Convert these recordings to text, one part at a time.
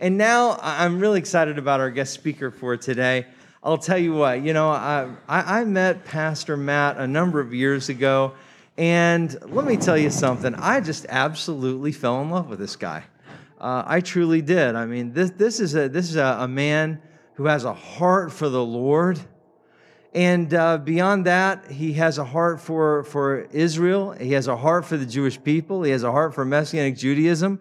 And now I'm really excited about our guest speaker for today. I'll tell you what, you know, I, I, met Pastor Matt a number of years ago, and let me tell you something. I just absolutely fell in love with this guy. Uh, I truly did. I mean, this, this is, a, this is a, a man who has a heart for the Lord. And uh, beyond that, he has a heart for, for Israel. He has a heart for the Jewish people. He has a heart for Messianic Judaism,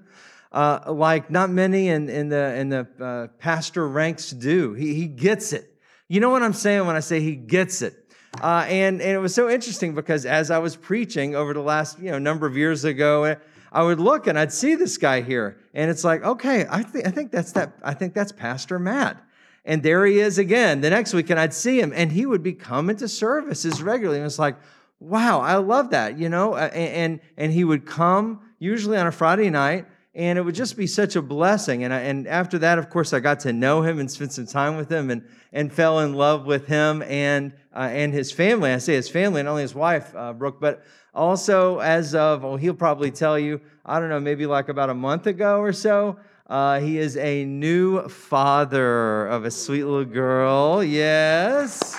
uh, like not many in, in the, in the uh, pastor ranks do. He, he gets it. You know what I'm saying when I say he gets it. Uh, and, and it was so interesting because as I was preaching over the last you know, number of years ago, I would look and I'd see this guy here. And it's like, okay, I, th- I, think, that's that, I think that's Pastor Matt. And there he is again the next week, and I'd see him, and he would be coming to services regularly. And it's like, wow, I love that, you know? And, and, and he would come usually on a Friday night, and it would just be such a blessing. And, I, and after that, of course, I got to know him and spend some time with him and, and fell in love with him and, uh, and his family. I say his family, not only his wife, uh, Brooke, but also as of, well, he'll probably tell you, I don't know, maybe like about a month ago or so, uh, he is a new father of a sweet little girl. Yes.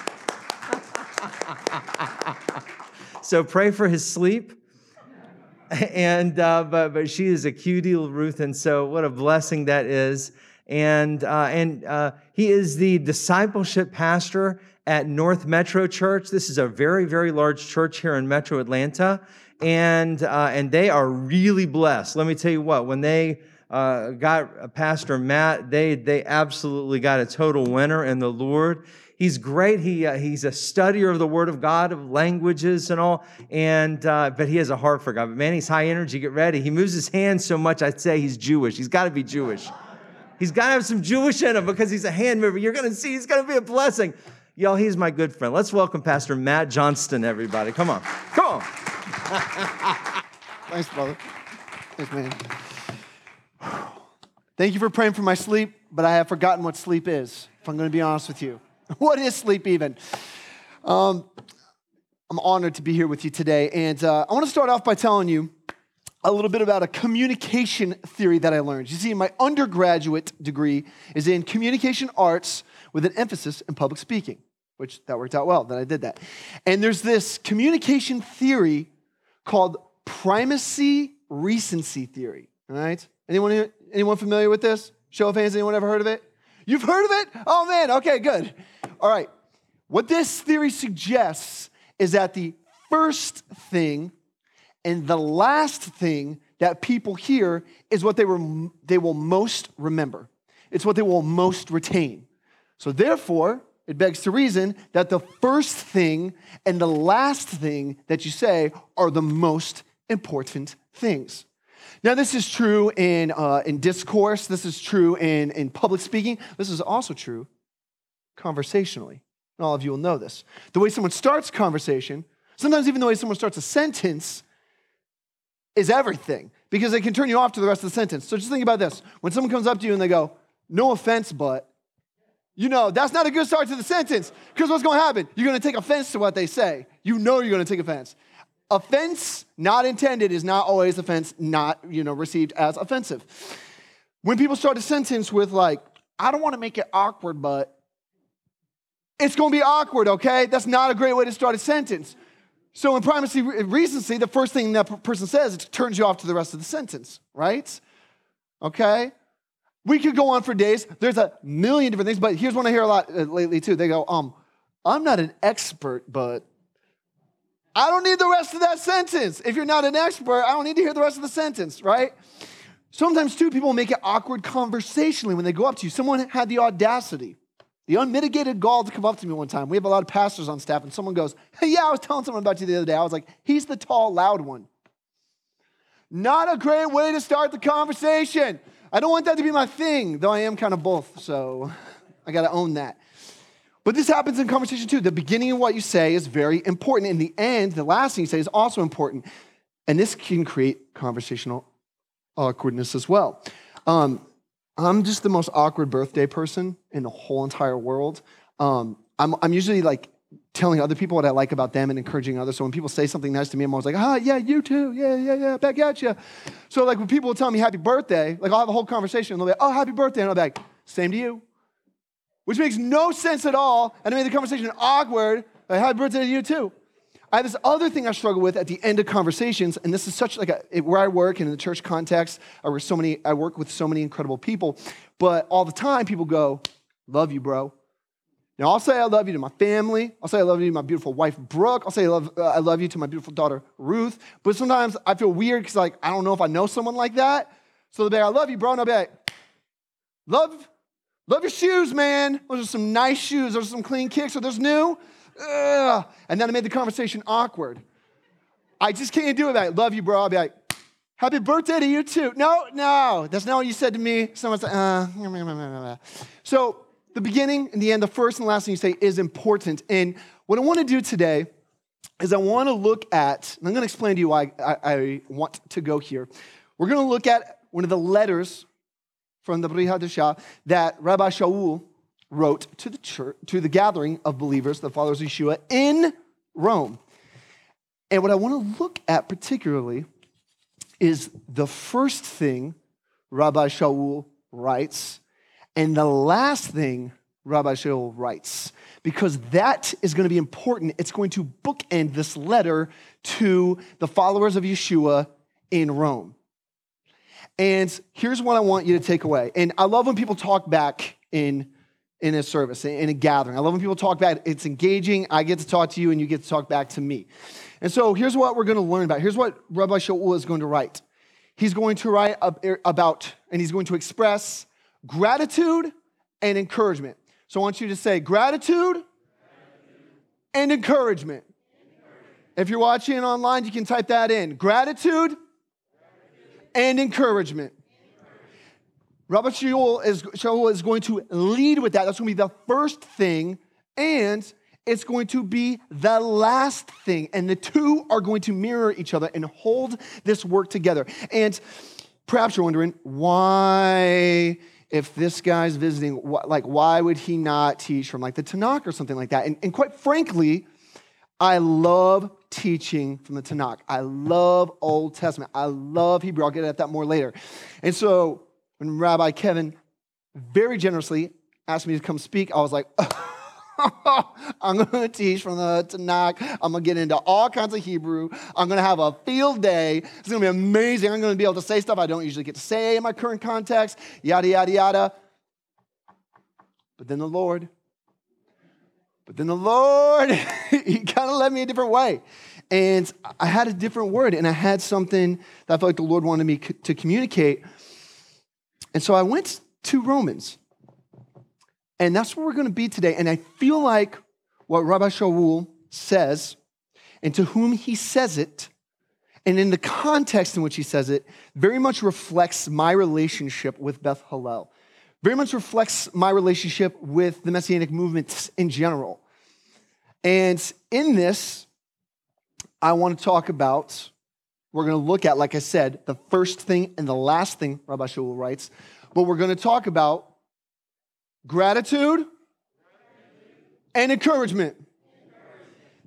so pray for his sleep. And uh, but but she is a cutie, Ruth, and so what a blessing that is. And uh, and uh, he is the discipleship pastor at North Metro Church. This is a very very large church here in Metro Atlanta, and uh, and they are really blessed. Let me tell you what when they uh, got Pastor Matt. They, they absolutely got a total winner in the Lord. He's great. He, uh, he's a studier of the Word of God, of languages and all. And uh, but he has a heart for God. But man, he's high energy. Get ready. He moves his hands so much. I'd say he's Jewish. He's got to be Jewish. He's got to have some Jewish in him because he's a hand mover. You're going to see. He's going to be a blessing. Y'all, he's my good friend. Let's welcome Pastor Matt Johnston, everybody. Come on. Come on. Thanks, brother. Thanks, man. Thank you for praying for my sleep, but I have forgotten what sleep is, if I'm going to be honest with you. what is sleep even? Um, I'm honored to be here with you today. And uh, I want to start off by telling you a little bit about a communication theory that I learned. You see, my undergraduate degree is in communication arts with an emphasis in public speaking, which that worked out well that I did that. And there's this communication theory called primacy recency theory. All right? Anyone, anyone familiar with this? Show of hands, anyone ever heard of it? You've heard of it? Oh man, okay, good. All right. What this theory suggests is that the first thing and the last thing that people hear is what they, were, they will most remember. It's what they will most retain. So, therefore, it begs to reason that the first thing and the last thing that you say are the most important things. Now, this is true in, uh, in discourse, this is true in, in public speaking, this is also true conversationally. And all of you will know this. The way someone starts conversation, sometimes even the way someone starts a sentence, is everything because they can turn you off to the rest of the sentence. So just think about this. When someone comes up to you and they go, no offense, but, you know, that's not a good start to the sentence because what's going to happen? You're going to take offense to what they say. You know you're going to take offense offense not intended is not always offense not you know received as offensive when people start a sentence with like i don't want to make it awkward but it's going to be awkward okay that's not a great way to start a sentence so in primacy recency the first thing that person says it turns you off to the rest of the sentence right okay We could go on for days. There's a million different things, but here's one I hear a lot uh, lately too. They go, um, I'm not an expert, but I don't need the rest of that sentence. If you're not an expert, I don't need to hear the rest of the sentence, right? Sometimes, too, people make it awkward conversationally when they go up to you. Someone had the audacity, the unmitigated gall to come up to me one time. We have a lot of pastors on staff, and someone goes, Hey, yeah, I was telling someone about you the other day. I was like, He's the tall, loud one. Not a great way to start the conversation. I don't want that to be my thing, though I am kind of both, so I got to own that. But this happens in conversation too. The beginning of what you say is very important. In the end, the last thing you say is also important. And this can create conversational awkwardness as well. Um, I'm just the most awkward birthday person in the whole entire world. Um, I'm, I'm usually like telling other people what I like about them and encouraging others. So when people say something nice to me, I'm always like, ah, yeah, you too. Yeah, yeah, yeah, back at you. So like when people will tell me happy birthday, like I'll have a whole conversation and they'll be like, oh, happy birthday. And I'll be like, same to you. Which makes no sense at all. And it made the conversation awkward. Like, happy birthday to you too. I have this other thing I struggle with at the end of conversations, and this is such like a, where I work and in the church context, I work so many, I work with so many incredible people, but all the time people go, "Love you, bro." Now I'll say I love you to my family. I'll say I love you to my beautiful wife Brooke. I'll say I love, uh, I love you to my beautiful daughter Ruth. But sometimes I feel weird because like I don't know if I know someone like that. So they'll be like, "I love you, bro," and I'll be like, "Love, love your shoes, man. Those are some nice shoes. Those are some clean kicks. Are those new?" Ugh. And then I made the conversation awkward. I just can't do it. I love you, bro. I'll be like, happy birthday to you too. No, no, that's not what you said to me. Someone said, uh, so the beginning and the end, the first and last thing you say is important. And what I want to do today is I want to look at, and I'm going to explain to you why I, I want to go here. We're going to look at one of the letters from the Brit Hadashah that Rabbi Shaul wrote to the church, to the gathering of believers, the followers of Yeshua in Rome. And what I want to look at particularly is the first thing Rabbi Shaul writes and the last thing Rabbi Shaul writes, because that is going to be important. It's going to bookend this letter to the followers of Yeshua in Rome. And here's what I want you to take away. And I love when people talk back in in a service, in a gathering. I love when people talk back. It's engaging. I get to talk to you, and you get to talk back to me. And so here's what we're going to learn about. Here's what Rabbi Shaul is going to write. He's going to write er, about, and he's going to express gratitude and encouragement. So I want you to say gratitude and encouragement. If you're watching online, you can type that in gratitude and encouragement. Rabbi Shaul is, is going to lead with that. That's going to be the first thing, and it's going to be the last thing. And the two are going to mirror each other and hold this work together. And perhaps you're wondering why, if this guy's visiting, like, why would he not teach from like the Tanakh or something like that? And, and quite frankly, I love teaching from the Tanakh. I love Old Testament. I love Hebrew. I'll get at that more later. And so when Rabbi Kevin very generously asked me to come speak, I was like, I'm going to teach from the Tanakh. I'm going to get into all kinds of Hebrew. I'm going to have a field day. It's going to be amazing. I'm going to be able to say stuff I don't usually get to say in my current context, yada, yada, yada. But then the Lord, but then the Lord, he kind of led me a different way. And I had a different word, and I had something that I felt like the Lord wanted me to communicate. And so I went to Romans. And that's where we're going to be today. And I feel like what Rabbi Shaul says, and to whom he says it, and in the context in which he says it, very much reflects my relationship with Beth Hallel. Very much reflects my relationship with the Messianic movements in general. And in this, I want to talk about we're going to look at, like I said, the first thing and the last thing Rabbi Shaul writes, but we're going to talk about gratitude and encouragement.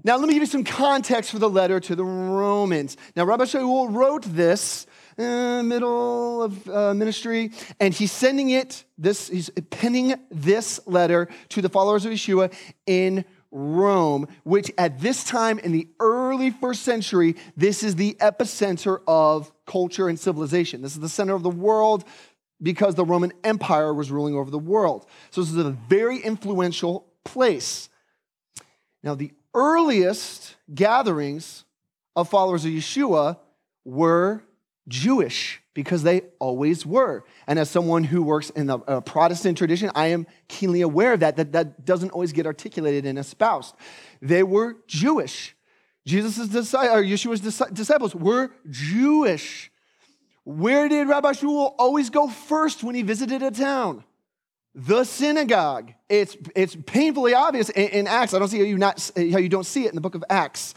Now, let me give you some context for the letter to the Romans. Now, Rabbi Shaul wrote this middle of uh, ministry, and he's sending it, this, he's penning this letter to the followers of Yeshua in Rome, which at this time in the early first century, this is the epicenter of culture and civilization. This is the center of the world. because the Roman Empire was ruling over the world. So this is a very influential place. Now, the earliest gatherings of followers of Yeshua were Jewish because they always were. And as someone who works in the uh, Protestant tradition, I am keenly aware of that, that that doesn't always get articulated and espoused. They were Jewish. Jesus' disciples, or Yeshua's disciples were Jewish. Where did Rabbi Shaul always go first when he visited a town? The synagogue. It's, it's painfully obvious in, in Acts. I don't see how you, not, how you don't see it in the book of Acts.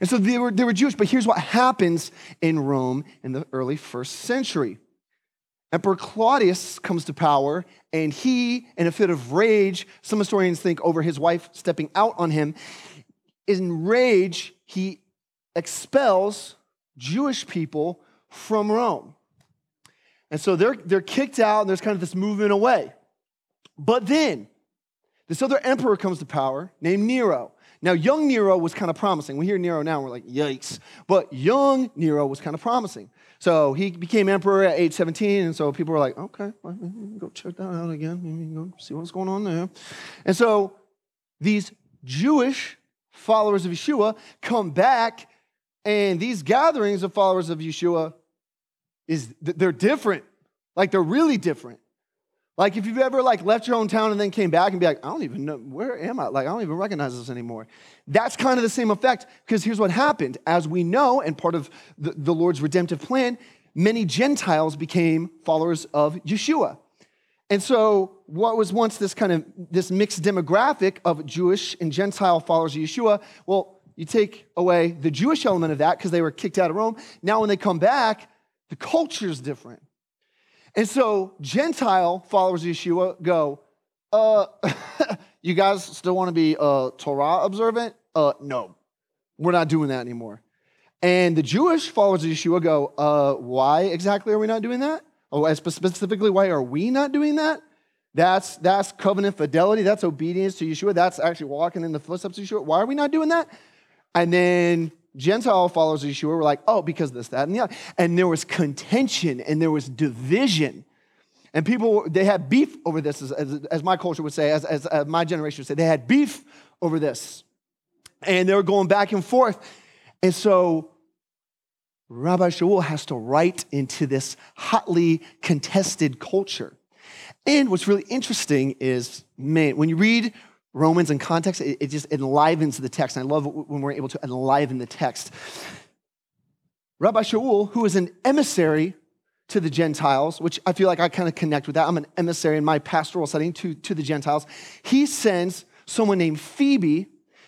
And so they were, they were Jewish, but here's what happens in Rome in the early first century. Emperor Claudius comes to power, and he, in a fit of rage, some historians think over his wife stepping out on him, in rage, he expels Jewish people from Rome. And so they're, they're kicked out, and there's kind of this movement away. But then, this other emperor comes to power named Nero. Now, young Nero was kind of promising. We hear Nero now, and we're like, yikes. But young Nero was kind of promising. So he became emperor at age 17, and so people were like, okay, well, go check that out again, go see what's going on there. And so these Jewish followers of Yeshua come back, and these gatherings of followers of Yeshua is they're different. Like they're really different. Like if you've ever like left your own town and then came back and be like, I don't even know where am I? Like I don't even recognize this anymore. That's kind of the same effect because here's what happened. As we know, and part of the, the Lord's redemptive plan, many Gentiles became followers of Yeshua. And so what was once this kind of this mixed demographic of Jewish and Gentile followers of Yeshua, well, you take away the Jewish element of that because they were kicked out of Rome. Now when they come back, the culture is different. And so Gentile followers of Yeshua go, uh, you guys still want to be uh, Torah observant? Uh, no, we're not doing that anymore. And the Jewish followers of Yeshua go, uh, why exactly are we not doing that? Oh, specifically, why are we not doing that? That's, that's covenant fidelity. That's obedience to Yeshua. That's actually walking in the footsteps of Yeshua. Why are we not doing that? And then Gentile followers of Yeshua were like, oh, because this, that, and the other. And there was contention and there was division. And people, they had beef over this, as, as, as my culture would say, as, as, as my generation would say. They had beef over this. And they were going back and forth. And so Rabbi Shaul has to write into this hotly contested culture. And what's really interesting is, man, when you read Romans in context, it, it just enlivens the text. And I love when we're able to enliven the text. Rabbi Shaul, who is an emissary to the Gentiles, which I feel like I kind of connect with that. I'm an emissary in my pastoral setting to, to the Gentiles. He sends someone named Phoebe,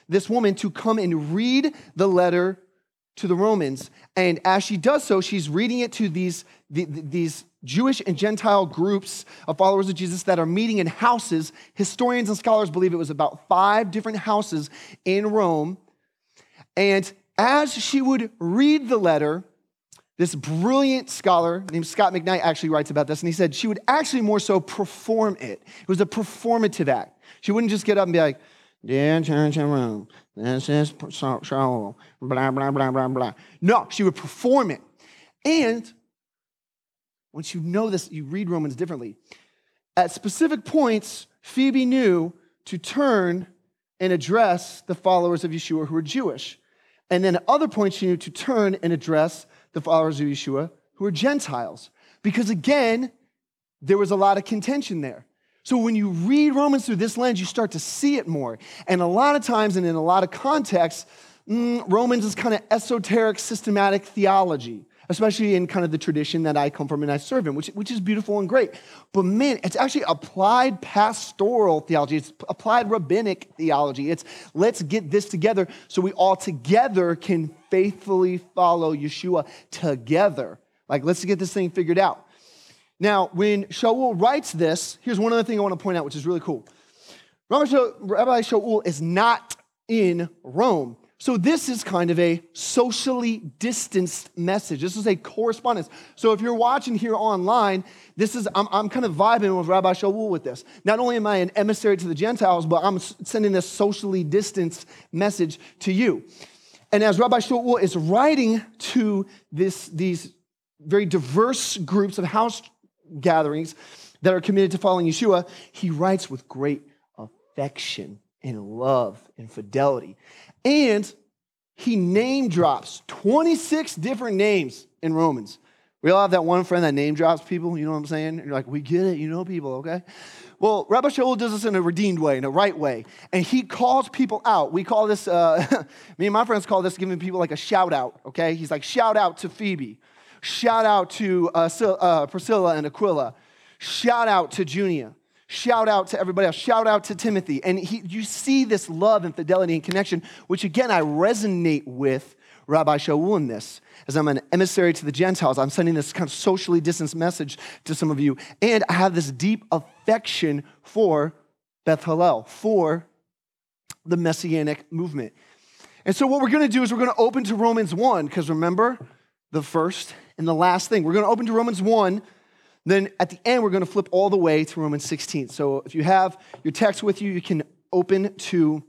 this woman, to come and read the letter to the Romans. And as she does so, she's reading it to these, the, these Jewish and Gentile groups of followers of Jesus that are meeting in houses. Historians and scholars believe it was about five different houses in Rome. And as she would read the letter, this brilliant scholar named Scot McKnight actually writes about this, and he said she would actually more so perform it. It was a performative act. She wouldn't just get up and be like, Dear church in Rome, this is Shaul, blah, blah, blah, blah, blah. No, she would perform it. And once you know this, you read Romans differently. At specific points, Phoebe knew to turn and address the followers of Yeshua who were Jewish. And then at other points, she knew to turn and address the followers of Yeshua who were Gentiles. Because again, there was a lot of contention there. So when you read Romans through this lens, you start to see it more. And a lot of times and in a lot of contexts, mm, Romans is kind of esoteric, systematic theology especially in kind of the tradition that I come from and I serve in, which, which is beautiful and great. But man, it's actually applied pastoral theology, it's applied rabbinic theology. It's let's get this together so we all together can faithfully follow Yeshua together. Like, let's get this thing figured out. Now, when Shaul writes this, here's one other thing I want to point out, which is really cool. Rabbi Shaul is not in Rome. So, this is kind of a socially distanced message. This is a correspondence. So, if you're watching here online, this is, I'm, I'm kind of vibing with Rabbi Shaul with this. Not only am I an emissary to the Gentiles, but I'm sending this socially distanced message to you. And as Rabbi Shaul is writing to this, these very diverse groups of house gatherings that are committed to following Yeshua, he writes with great affection and love and fidelity. And he name drops 26 different names in Romans. We all have that one friend that name drops people, you know what I'm saying? You're like, we get it, you know people, okay? Well, Rabbi Shaul does this in a redeemed way, in a right way. And he calls people out. We call this, uh, me and my friends call this giving people like a shout out, okay? He's like, shout out to Phoebe. Shout out to uh, uh, Priscilla and Aquila. Shout out to Junia. Shout out to everybody else. Shout out to Timothy. And he, you see this love and fidelity and connection, which again, I resonate with Rabbi Shaul in this. As I'm an emissary to the Gentiles, I'm sending this kind of socially distanced message to some of you. And I have this deep affection for Beth Hallel, for the Messianic movement. And so, what we're going to do is we're going to open to Romans 1, because remember the first and the last thing. We're going to open to Romans 1. Then at the end, we're going to flip all the way to Romans 16. So, if you have your text with you, you can open to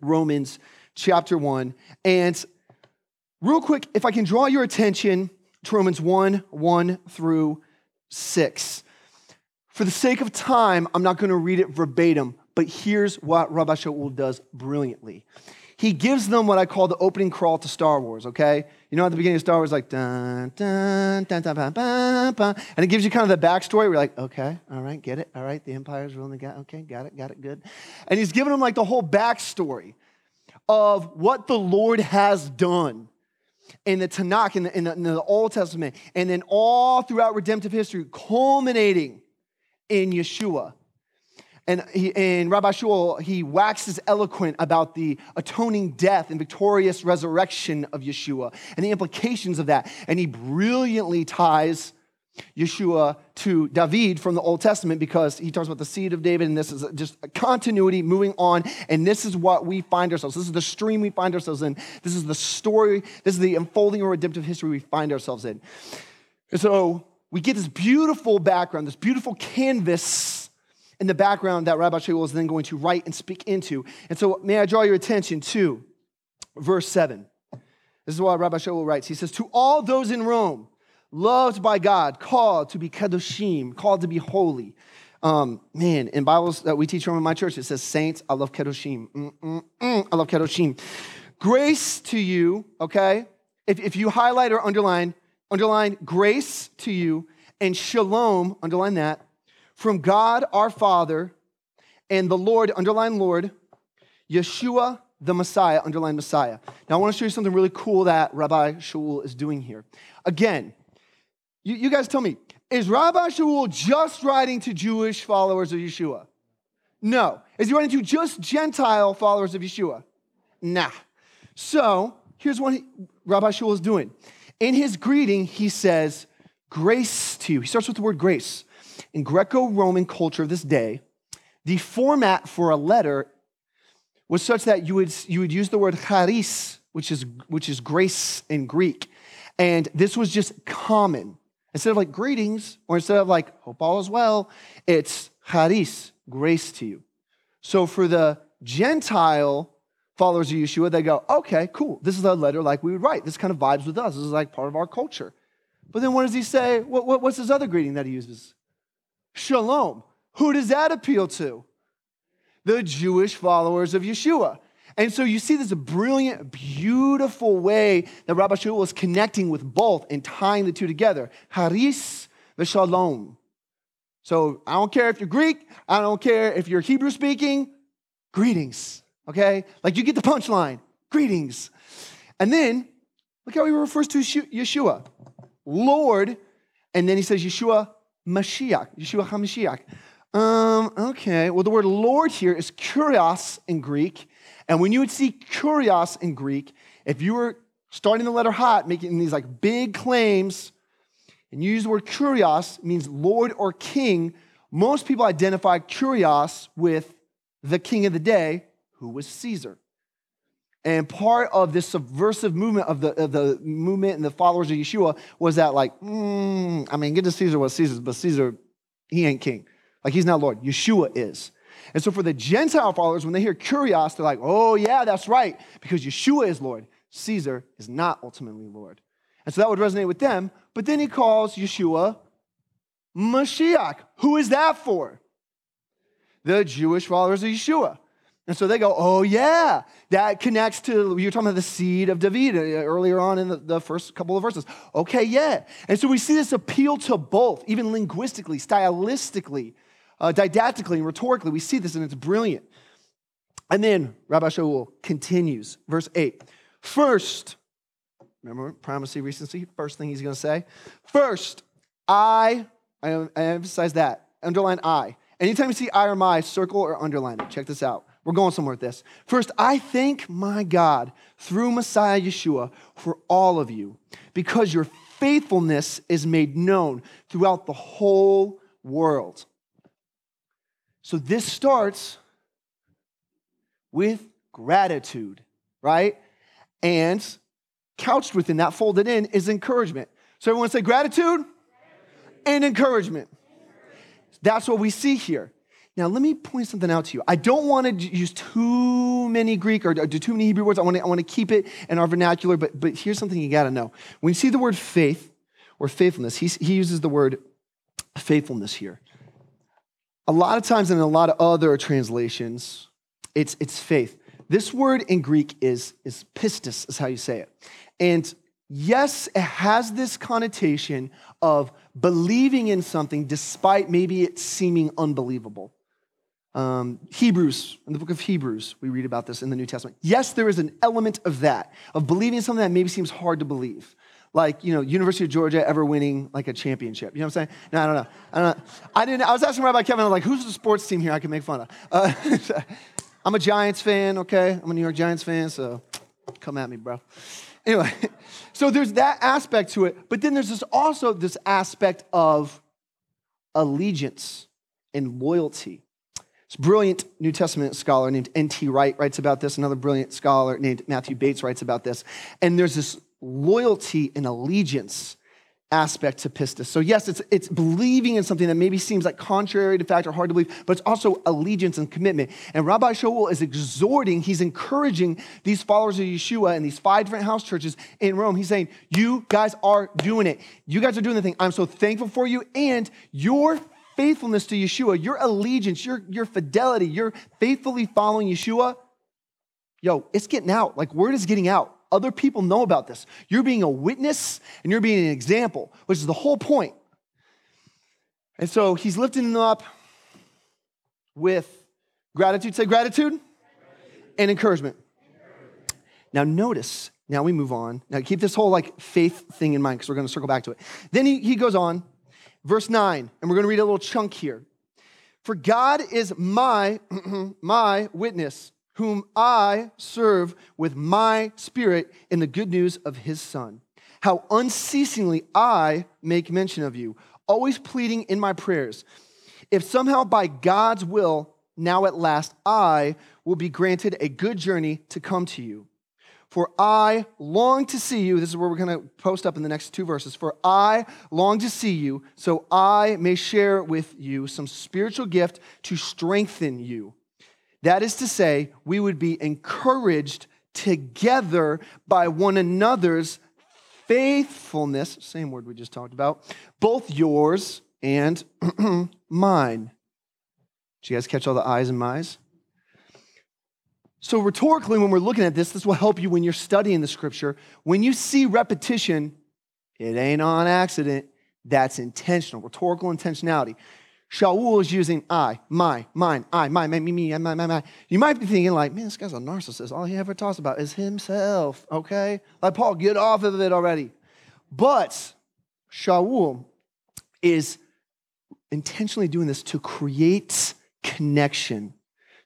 Romans chapter 1. And Real quick, if I can draw your attention to Romans 1 1 through 6. For the sake of time, I'm not going to read it verbatim, but here's what Rabbi Shaul does brilliantly. He gives them what I call the opening crawl to Star Wars, okay? You know, at the beginning of Star Wars, like, dun, dun, dun, dun, dun, dun, dun, and it gives you kind of the backstory. We're like, okay, all right, get it, all right, the Empire's ruling the guy, okay, got it, got it, good. And he's giving them like the whole backstory of what the Lord has done in the Tanakh, in the, in the, in the Old Testament, and then all throughout redemptive history, culminating in Yeshua. And, he, and Rabbi Shaul, he waxes eloquent about the atoning death and victorious resurrection of Yeshua and the implications of that. And he brilliantly ties Yeshua to David from the Old Testament because he talks about the seed of David, and this is just a continuity moving on. And this is what we find ourselves. This is the stream we find ourselves in. This is the story, this is the unfolding of redemptive history we find ourselves in. And so we get this beautiful background, this beautiful canvas in the background that Rabbi Shaul is then going to write and speak into. And so, may I draw your attention to verse 7. This is what Rabbi Shaul writes. He says, To all those in Rome, loved by God, called to be kedoshim, called to be holy. Um, man, in Bibles that we teach from in my church, it says saints. I love kedoshim. Mm-mm-mm, I love kedoshim. Grace to you, okay? If, if you highlight or underline, underline grace to you and shalom, underline that, from God our Father and the Lord, underline Lord, Yeshua the Messiah, underline Messiah. Now I want to show you something really cool that Rabbi Shaul is doing here. Again, you, you guys tell me, is Rabbi Shaul just writing to Jewish followers of Yeshua? No. Is he writing to just Gentile followers of Yeshua? Nah. So here's what he, Rabbi Shaul is doing. In his greeting, he says, Grace to you. He starts with the word grace. In Greco Roman culture of this day, the format for a letter was such that you would, you would use the word charis, which is, which is grace in Greek. And this was just common. Instead of like greetings, or instead of like hope all is well, it's charis, grace to you. So for the Gentile followers of Yeshua, they go, okay, cool. This is a letter like we would write. This kind of vibes with us. This is like part of our culture. But then what does he say? What, what, what's his other greeting that he uses? Shalom. Who does that appeal to? The Jewish followers of Yeshua. And so you see this brilliant, beautiful way that Rabbi Shaul was connecting with both and tying the two together. Haris v'shalom. So I don't care if you're Greek, I don't care if you're Hebrew speaking, greetings, okay? Like you get the punchline, greetings. And then look how he refers to Yeshua, Lord, and then he says Yeshua Mashiach, Yeshua HaMashiach. Um, okay, well, the word Lord here is kurios in Greek, and when you would see kurios in Greek, if you were starting the letter hot, making these like big claims, and you use the word kurios, means Lord or King, most people identify kurios with the king of the day, who was Caesar. And part of this subversive movement of the, of the movement and the followers of Yeshua was that, like, mm, I mean, get to Caesar what Caesar's, but Caesar, he ain't king. Like, he's not Lord. Yeshua is. And so for the Gentile followers, when they hear kurios, they're like, oh, yeah, that's right, because Yeshua is Lord. Caesar is not ultimately Lord. And so that would resonate with them. But then he calls Yeshua Mashiach. Who is that for? The Jewish followers of Yeshua. And so they go, oh, yeah, that connects to, you're talking about the seed of David uh, earlier on in the, the, first couple of verses. Okay, yeah. And so we see this appeal to both, even linguistically, stylistically, uh, didactically, and rhetorically. We see this, and it's brilliant. And then Rabbi Shaul continues, verse 8. First, remember primacy, recency, first thing he's going to say. First, I, I, I emphasize that, underline I. Anytime you see I or my, circle or underline it. Check this out. We're going somewhere with this. First, I thank my God through Messiah Yeshua for all of you because your faithfulness is made known throughout the whole world. So this starts with gratitude, right? And couched within that, folded in, is encouragement. So everyone say gratitude and encouragement. That's what we see here. Now, let me point something out to you. I don't want to use too many Greek or do too many Hebrew words. I want to, I want to keep it in our vernacular, but, but here's something you got to know. When you see the word faith or faithfulness, he, he uses the word faithfulness here. A lot of times in a lot of other translations, it's, it's faith. This word in Greek is, is pistis, is how you say it. And yes, it has this connotation of believing in something despite maybe it seeming unbelievable. Um, Hebrews, in the book of Hebrews, we read about this in the New Testament. Yes, there is an element of that, of believing something that maybe seems hard to believe. Like, you know, University of Georgia ever winning like a championship. You know what I'm saying? No, I don't know. I don't know. I didn't, I was asking Rabbi Kevin, I was like, who's the sports team here I can make fun of? Uh, I'm a Giants fan, okay? I'm a New York Giants fan, so come at me, bro. Anyway, so there's that aspect to it, but then there's this also this aspect of allegiance and loyalty. This brilliant New Testament scholar named N.T. Wright writes about this. Another brilliant scholar named Matthew Bates writes about this. And there's this loyalty and allegiance aspect to pistis. So yes, it's, it's believing in something that maybe seems like contrary to fact or hard to believe, but it's also allegiance and commitment. And Rabbi Shaul is exhorting, he's encouraging these followers of Yeshua in these five different house churches in Rome. He's saying, you guys are doing it. You guys are doing the thing. I'm so thankful for you and your faithfulness to Yeshua, your allegiance, your, your fidelity, your faithfully following Yeshua, yo, it's getting out. Like word is getting out. Other people know about this. You're being a witness and you're being an example, which is the whole point. And so he's lifting them up with gratitude. Say gratitude, gratitude. and encouragement. encouragement. Now, notice, now we move on. Now, keep this whole like faith thing in mind because we're going to circle back to it. Then he, he goes on, verse 9, and we're going to read a little chunk here. For God is my, my witness whom I serve with my spirit in the good news of his Son. How unceasingly I make mention of you, always pleading in my prayers. If somehow by God's will, now at last, I will be granted a good journey to come to you. For I long to see you. This is where we're going to post up in the next two verses. For I long to see you, so I may share with you some spiritual gift to strengthen you that is to say, we would be encouraged together by one another's faithfulness, same word we just talked about, both yours and mine. Did you guys catch all the eyes and my's? So, rhetorically, when we're looking at this, this will help you when you're studying the scripture. When you see repetition, it ain't on accident. That's intentional, rhetorical intentionality. Shaul is using I, my, mine, I, my, me, me, me, my, my, my. You might be thinking, like, man, this guy's a narcissist. All he ever talks about is himself, okay? Like, Paul, get off of it already. But Shaul is intentionally doing this to create connection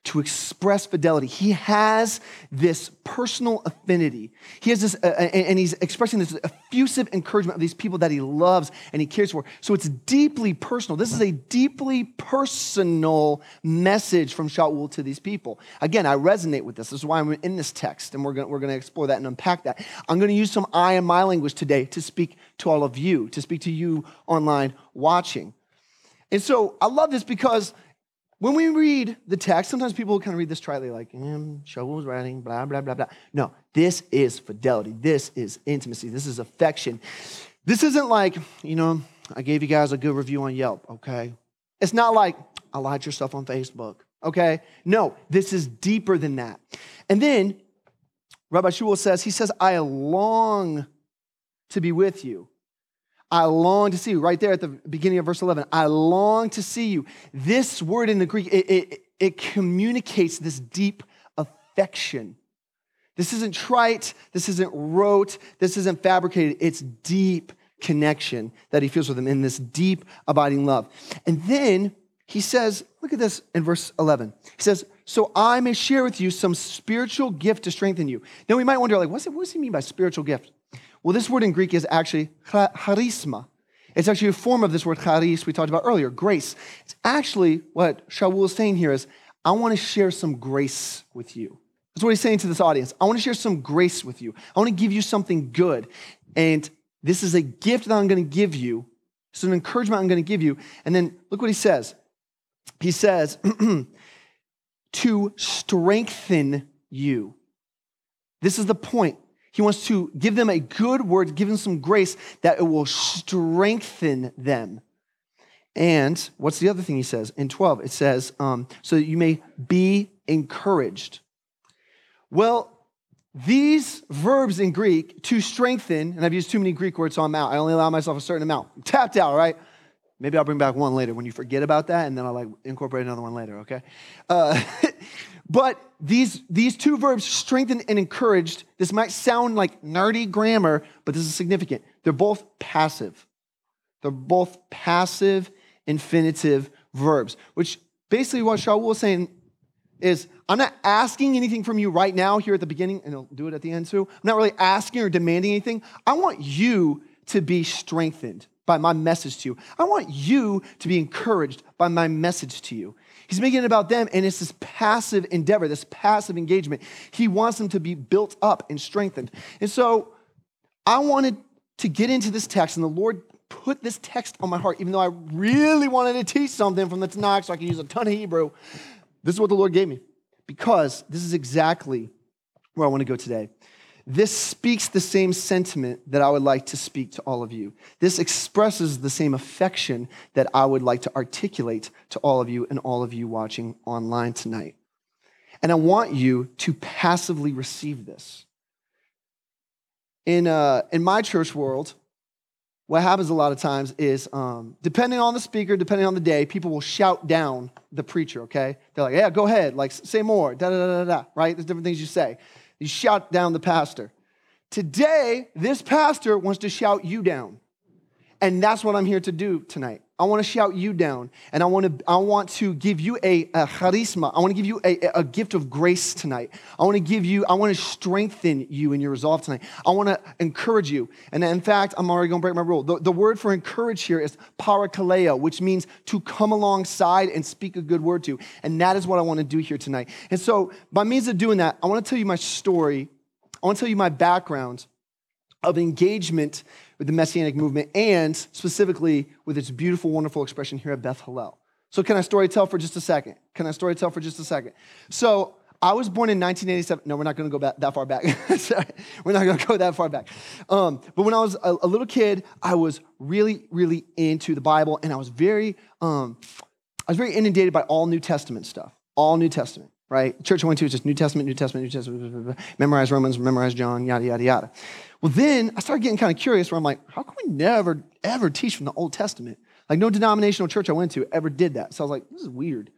to express fidelity. He has this personal affinity. He has this, uh, and he's expressing this effusive encouragement of these people that he loves and he cares for. So it's deeply personal. This is a deeply personal message from Shaul to these people. Again, I resonate with this. This is why I'm in this text, and we're going we're to explore that and unpack that. I'm going to use some I and my language today to speak to all of you, to speak to you online watching. And so I love this because when we read the text, sometimes people kind of read this tritely, like, mm, Shaul was writing, blah, blah, blah, blah. No, this is fidelity. This is intimacy. This is affection. This isn't like, you know, I gave you guys a good review on Yelp, okay? It's not like I liked your stuff on Facebook, okay? No, this is deeper than that. And then Rabbi Shmuel says, he says, I long to be with you. I long to see you. Right there at the beginning of verse 11. I long to see you. This word in the Greek, it, it, it communicates this deep affection. This isn't trite. This isn't rote. This isn't fabricated. It's deep connection that he feels with them in this deep, abiding love. And then he says, look at this in verse 11. He says, So I may share with you some spiritual gift to strengthen you. Now we might wonder, like, what does he mean by spiritual gift? Well, this word in Greek is actually charisma. It's actually a form of this word charis we talked about earlier, grace. It's actually what Shaul is saying here is, I want to share some grace with you. That's what he's saying to this audience. I want to share some grace with you. I want to give you something good. And this is a gift that I'm going to give you. It's an encouragement I'm going to give you. And then look what he says. He says, to strengthen you. This is the point. He wants to give them a good word, give them some grace that it will strengthen them. And what's the other thing he says? In 12, it says, um, so that you may be encouraged. Well, these verbs in Greek, to strengthen, and I've used too many Greek words, so I'm out. I only allow myself a certain amount. I'm tapped out, right? Maybe I'll bring back one later when you forget about that, and then I'll like incorporate another one later, okay? Uh, but these, these two verbs, strengthened and encouraged, this might sound like nerdy grammar, but this is significant. They're both passive. They're both passive infinitive verbs, which basically what Shaul was saying is I'm not asking anything from you right now here at the beginning, and I'll do it at the end too. I'm not really asking or demanding anything. I want you to be strengthened by my message to you. I want you to be encouraged by my message to you. He's making it about them, and it's this passive endeavor, this passive engagement. He wants them to be built up and strengthened. And so I wanted to get into this text, and the Lord put this text on my heart, even though I really wanted to teach something from the Tanakh so I could use a ton of Hebrew. This is what the Lord gave me because this is exactly where I want to go today. This speaks the same sentiment that I would like to speak to all of you. This expresses the same affection that I would like to articulate to all of you and all of you watching online tonight. And I want you to passively receive this. In, uh, in my church world, what happens a lot of times is, um, depending on the speaker, depending on the day, people will shout down the preacher, okay? They're like, yeah, go ahead, like, say more, da da da da da, right? There's different things you say. You shout down the pastor. Today, this pastor wants to shout you down. And that's what I'm here to do tonight. I want to shout you down, and I want to, I want to give you a, a charisma. I want to give you a, a gift of grace tonight. I want to give you, I want to strengthen you in your resolve tonight. I want to encourage you. And in fact, I'm already going to break my rule. The, the word for encourage here is parakaleo, which means to come alongside and speak a good word to. And that is what I want to do here tonight. And so, by means of doing that, I want to tell you my story. I want to tell you my background of engagement with the Messianic movement and specifically with its beautiful, wonderful expression here at Beth Hallel. So, can I story tell for just a second? Can I story tell for just a second? So, I was born in 1987. No, we're not going to go back that far back. Sorry, we're not going to go that far back. Um, but when I was a, a, little kid, I was really, really into the Bible, and I was very, um, I was very inundated by all New Testament stuff. All New Testament, right? Church I went to was just New Testament, New Testament, New Testament. Memorize Romans, memorize John, yada yada yada. Well, then I started getting kind of curious where I'm like, how can we never, ever teach from the Old Testament? Like, no denominational church I went to ever did that. So I was like, this is weird.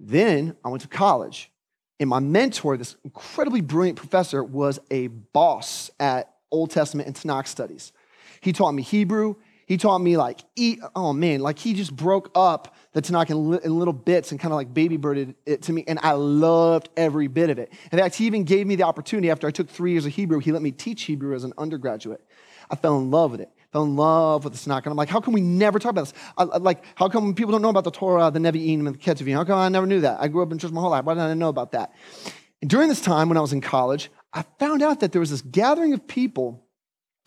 Then I went to college, and my mentor, this incredibly brilliant professor, was a boss at Old Testament and Tanakh studies. He taught me Hebrew, he taught me like, eat, oh man, like he just broke up the Tanakh in, li- in little bits and kind of like baby birded it to me. And I loved every bit of it. In fact, he even gave me the opportunity after I took three years of Hebrew, he let me teach Hebrew as an undergraduate. I fell in love with it. Fell in love with the Tanakh. And I'm like, how can we never talk about this? I, I, like, how come people don't know about the Torah, the Nevi'im, and the Ketuvim? How come I never knew that? I grew up in church my whole life. Why didn't I know about that? And during this time when I was in college, I found out that there was this gathering of people,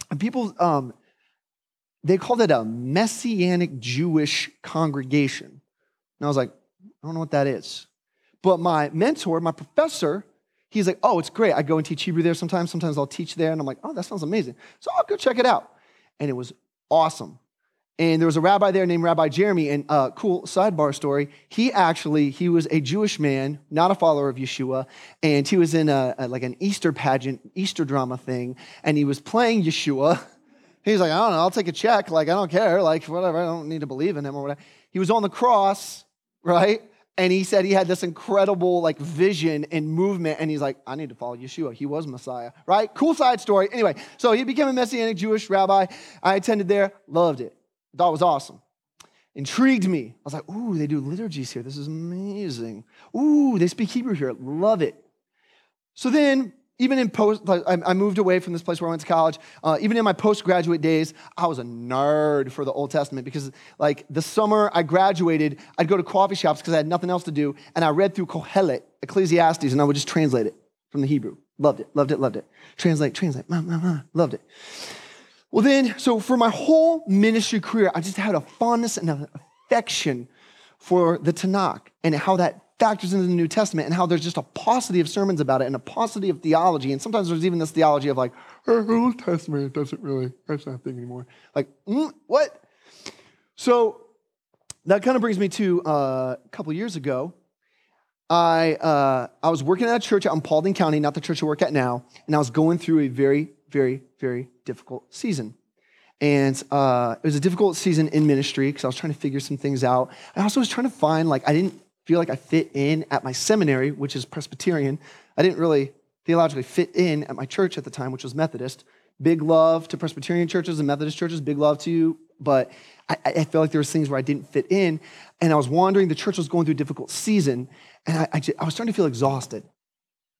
and people um, they called it a Messianic Jewish congregation. And I was like, I don't know what that is. But my mentor, my professor, he's like, oh, it's great. I go and teach Hebrew there sometimes. Sometimes I'll teach there. And I'm like, oh, that sounds amazing. So I'll go check it out. And it was awesome. and there was a rabbi there named Rabbi Jeremy. And uh, cool sidebar story: he actually he was a Jewish man, not a follower of Yeshua, and he was in a, a like an Easter pageant, Easter drama thing, and he was playing Yeshua. He's like, I don't know, I'll take a check. Like, I don't care. Like, whatever. I don't need to believe in him or whatever. He was on the cross, right? And he said he had this incredible like vision and movement, and he's like, I need to follow Yeshua. He was Messiah, right? Cool side story. Anyway, so he became a Messianic Jewish rabbi. I attended there, loved it. Thought it was awesome. Intrigued me. I was like, ooh, they do liturgies here. This is amazing. Ooh, they speak Hebrew here. Love it. So then, even in post, I moved away from this place where I went to college. Uh, even in my postgraduate days, I was a nerd for the Old Testament because, like, the summer I graduated, I'd go to coffee shops because I had nothing else to do, and I read through Kohelet, Ecclesiastes, and I would just translate it from the Hebrew. Loved it, loved it, loved it. Translate, translate, ma, ma, ma. loved it. Well, then, so for my whole ministry career, I just had a fondness and an affection for the Tanakh and how that factors into the New Testament and how there's just a paucity of sermons about it and a paucity of theology. And sometimes there's even this theology of like, oh, the Old Testament doesn't really, that's not a thing anymore. Like, mm, what? So that kind of brings me to uh, a couple years ago. I, uh, I was working at a church out in Paulding County, not the church I work at now, and I was going through a very very, very difficult season. And uh, it was a difficult season in ministry because I was trying to figure some things out. I also was trying to find, like, I didn't feel like I fit in at my seminary, which is Presbyterian. I didn't really theologically fit in at my church at the time, which was Methodist. Big love to Presbyterian churches and Methodist churches, big love to you. But I, I felt like there was things where I didn't fit in. And I was wandering, the church was going through a difficult season. And I, I, just, I was starting to feel exhausted.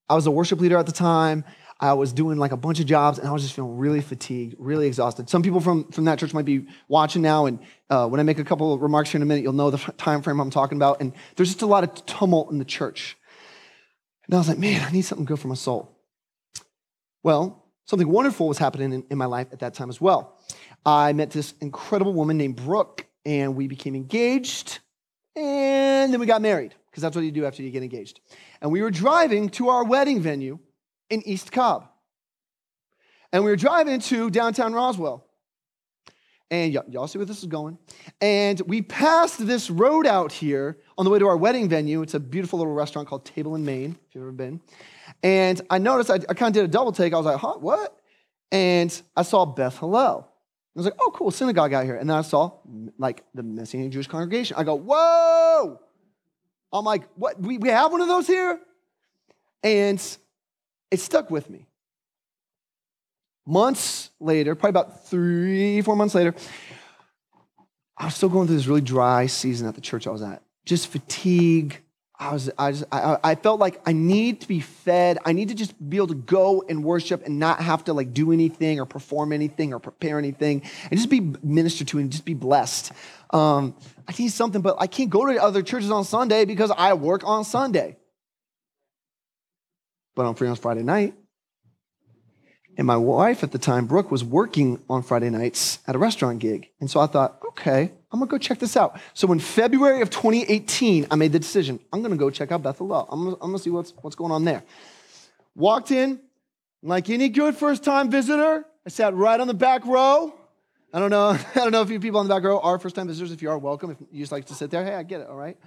I was a worship leader at the time. I was doing like a bunch of jobs and I was just feeling really fatigued, really exhausted. Some people from, from that church might be watching now, and uh, when I make a couple of remarks here in a minute, you'll know the time frame I'm talking about. And there's just a lot of tumult in the church. And I was like, man, I need something good for my soul. Well, something wonderful was happening in, in my life at that time as well. I met this incredible woman named Brooke, and we became engaged, and then we got married, because that's what you do after you get engaged. And we were driving to our wedding venue in East Cobb. And we were driving to downtown Roswell. And y- y'all see where this is going. And we passed this road out here on the way to our wedding venue. It's a beautiful little restaurant called Table & Main, if you've ever been. And I noticed, I, I kind of did a double take. I was like, huh, what? And I saw Beth Hallel. I was like, oh, cool, synagogue out here. And then I saw like the Messianic Jewish congregation. I go, whoa! I'm like, what? We, we have one of those here? And it stuck with me. Months later, probably about three, four months later, I was still going through this really dry season at the church I was at. Just fatigue. I was, I, just, I, I felt like I need to be fed. I need to just be able to go and worship and not have to like do anything or perform anything or prepare anything and just be ministered to and just be blessed. Um, I need something, but I can't go to other churches on Sunday because I work on Sunday but I'm free on Friday night. And my wife at the time, Brooke, was working on Friday nights at a restaurant gig. And so I thought, okay, I'm gonna go check this out. So in February of 2018, I made the decision I'm gonna go check out Beth Hallel. I'm I'm gonna see what's, what's going on there. Walked in, like any good first time visitor, I sat right on the back row. I don't know, I don't know if you people on the back row are first time visitors. If you are, welcome. If you just like to sit there, hey, I get it, all right?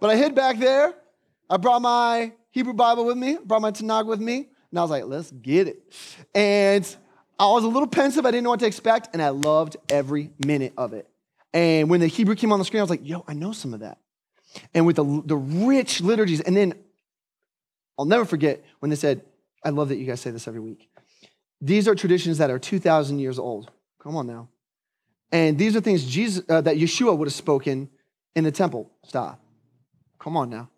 But I hid back there. I brought my Hebrew Bible with me, brought my Tanakh with me, and I was like, let's get it. And I was a little pensive. I didn't know what to expect, and I loved every minute of it. And when the Hebrew came on the screen, I was like, yo, I know some of that. And with the, the rich liturgies, and then I'll never forget when they said, I love that you guys say this every week. These are traditions that are 2,000 years old. Come on now. And these are things Jesus, uh, that Yeshua would have spoken in the temple. Stop. Come on now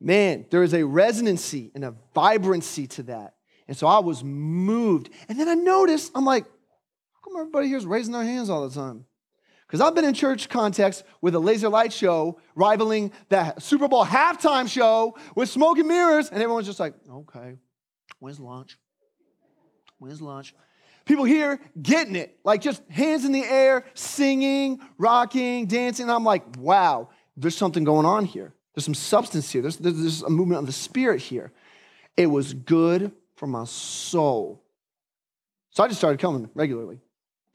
man, there is a resonancy and a vibrancy to that. And so I was moved. And then I noticed, I'm like, how come everybody here is raising their hands all the time? Because I've been in church context with a laser light show rivaling the Super Bowl halftime show with smoke and mirrors, and everyone's just like, okay, when's lunch? When's lunch? People here getting it, like just hands in the air, singing, rocking, dancing. I'm like, wow, there's something going on here. There's some substance here. There's, there's a movement of the Spirit here. It was good for my soul. So I just started coming regularly.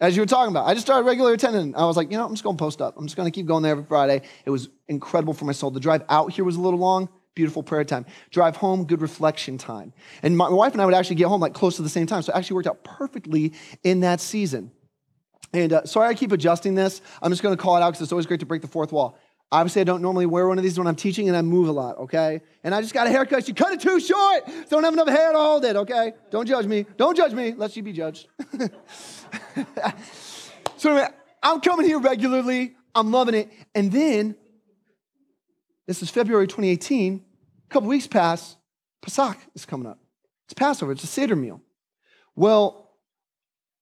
as you were talking about. I just started regular attending. I was like, you know, I'm just going to post up. I'm just going to keep going there every Friday. It was incredible for my soul. The drive out here was a little long, beautiful prayer time. Drive home, good reflection time. And my wife and I would actually get home like close to the same time. So it actually worked out perfectly in that season. And uh, sorry I keep adjusting this. I'm just going to call it out because it's always great to break the fourth wall. Obviously, I don't normally wear one of these when I'm teaching and I move a lot, okay? And I just got a haircut. She cut it too short. Don't have enough hair to hold it, okay? Don't judge me. Don't judge me, lest you be judged. so anyway, I'm coming here regularly. I'm loving it. And then, this is February 2018. A couple weeks pass. Pesach is coming up. It's Passover. It's a Seder meal. Well,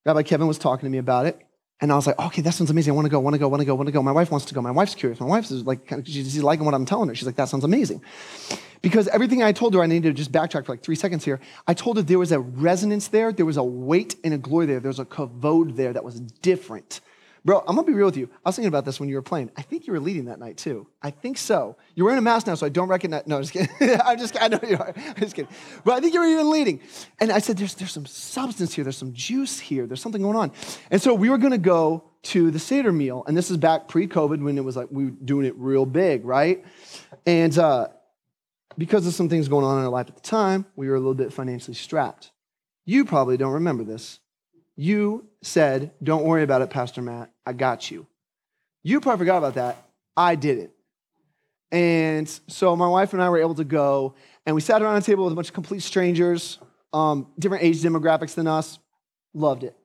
Rabbi Kevin was talking to me about it. And I was like, okay, that sounds amazing. I want to go, want to go, want to go, want to go. My wife wants to go. My wife's curious. My wife's like, she's liking what I'm telling her. She's like, that sounds amazing. Because everything I told her, I need to just backtrack for like three seconds here. I told her there was a resonance there, there was a weight and a glory there, there was a kavod there that was different. Bro, I'm gonna be real with you. I was thinking about this when you were playing. I think you were leading that night too. I think so. You're wearing a mask now, so I don't recognize. No, I'm just kidding. I'm just I know you are. I'm just kidding. But I think you were even leading. And I said, there's, there's some substance here, there's some juice here, there's something going on. And so we were gonna go to the Seder meal. And this is back pre-COVID when it was like we were doing it real big, right? And uh, because of some things going on in our life at the time, we were a little bit financially strapped. You probably don't remember this. You said, Don't worry about it, Pastor Matt. I got you. You probably forgot about that. I didn't. And so my wife and I were able to go, and we sat around a table with a bunch of complete strangers, um, different age demographics than us. Loved it.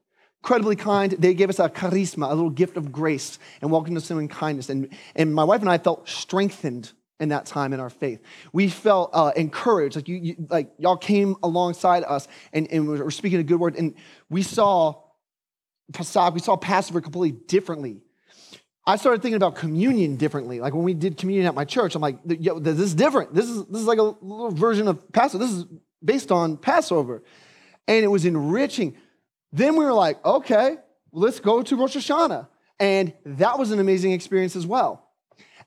Incredibly kind. They gave us a charisma, a little gift of grace, and welcomed us in kindness. And, and my wife and I felt strengthened in that time in our faith. We felt uh, encouraged, like you, you, like y'all came alongside us and, and were speaking a good word. And we saw Passover, we saw Passover completely differently. I started thinking about communion differently. Like when we did communion at my church, I'm like, Yo, this is different. This is this is like a little version of Passover. This is based on Passover, and it was enriching. Then we were like, okay, let's go to Rosh Hashanah, and that was an amazing experience as well.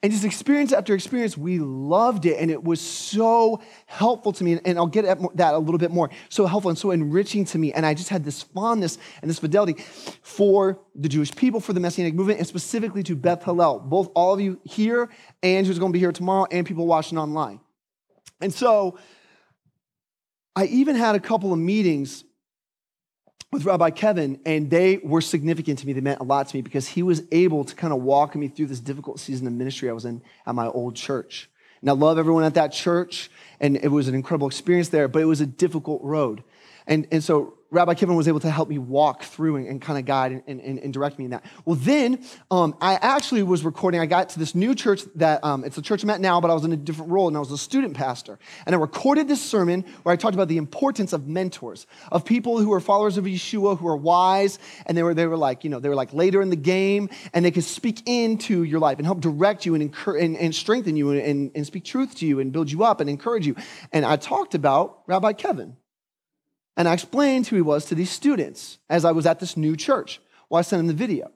And just experience after experience, we loved it. And it was so helpful to me. And I'll get at that a little bit more. So helpful and so enriching to me. And I just had this fondness and this fidelity for the Jewish people, for the Messianic movement, and specifically to Beth Hallel, both all of you here and who's going to be here tomorrow and people watching online. And so I even had a couple of meetings with Rabbi Kevin, and they were significant to me. They meant a lot to me because he was able to kind of walk me through this difficult season of ministry I was in at my old church. And I love everyone at that church, and it was an incredible experience there, but it was a difficult road. And, and so Rabbi Kevin was able to help me walk through and, and kind of guide and, and, and, direct me in that. Well, then um, I actually was recording. I got to this new church that um, it's a church I'm at now, but I was in a different role and I was a student pastor. And I recorded this sermon where I talked about the importance of mentors, of people who are followers of Yeshua, who are wise, and they were they were like you know they were like later in the game, and they could speak into your life and help direct you and encourage and, and strengthen you and, and speak truth to you and build you up and encourage you. And I talked about Rabbi Kevin. And I explained who he was to these students as I was at this new church. Well, I sent him the video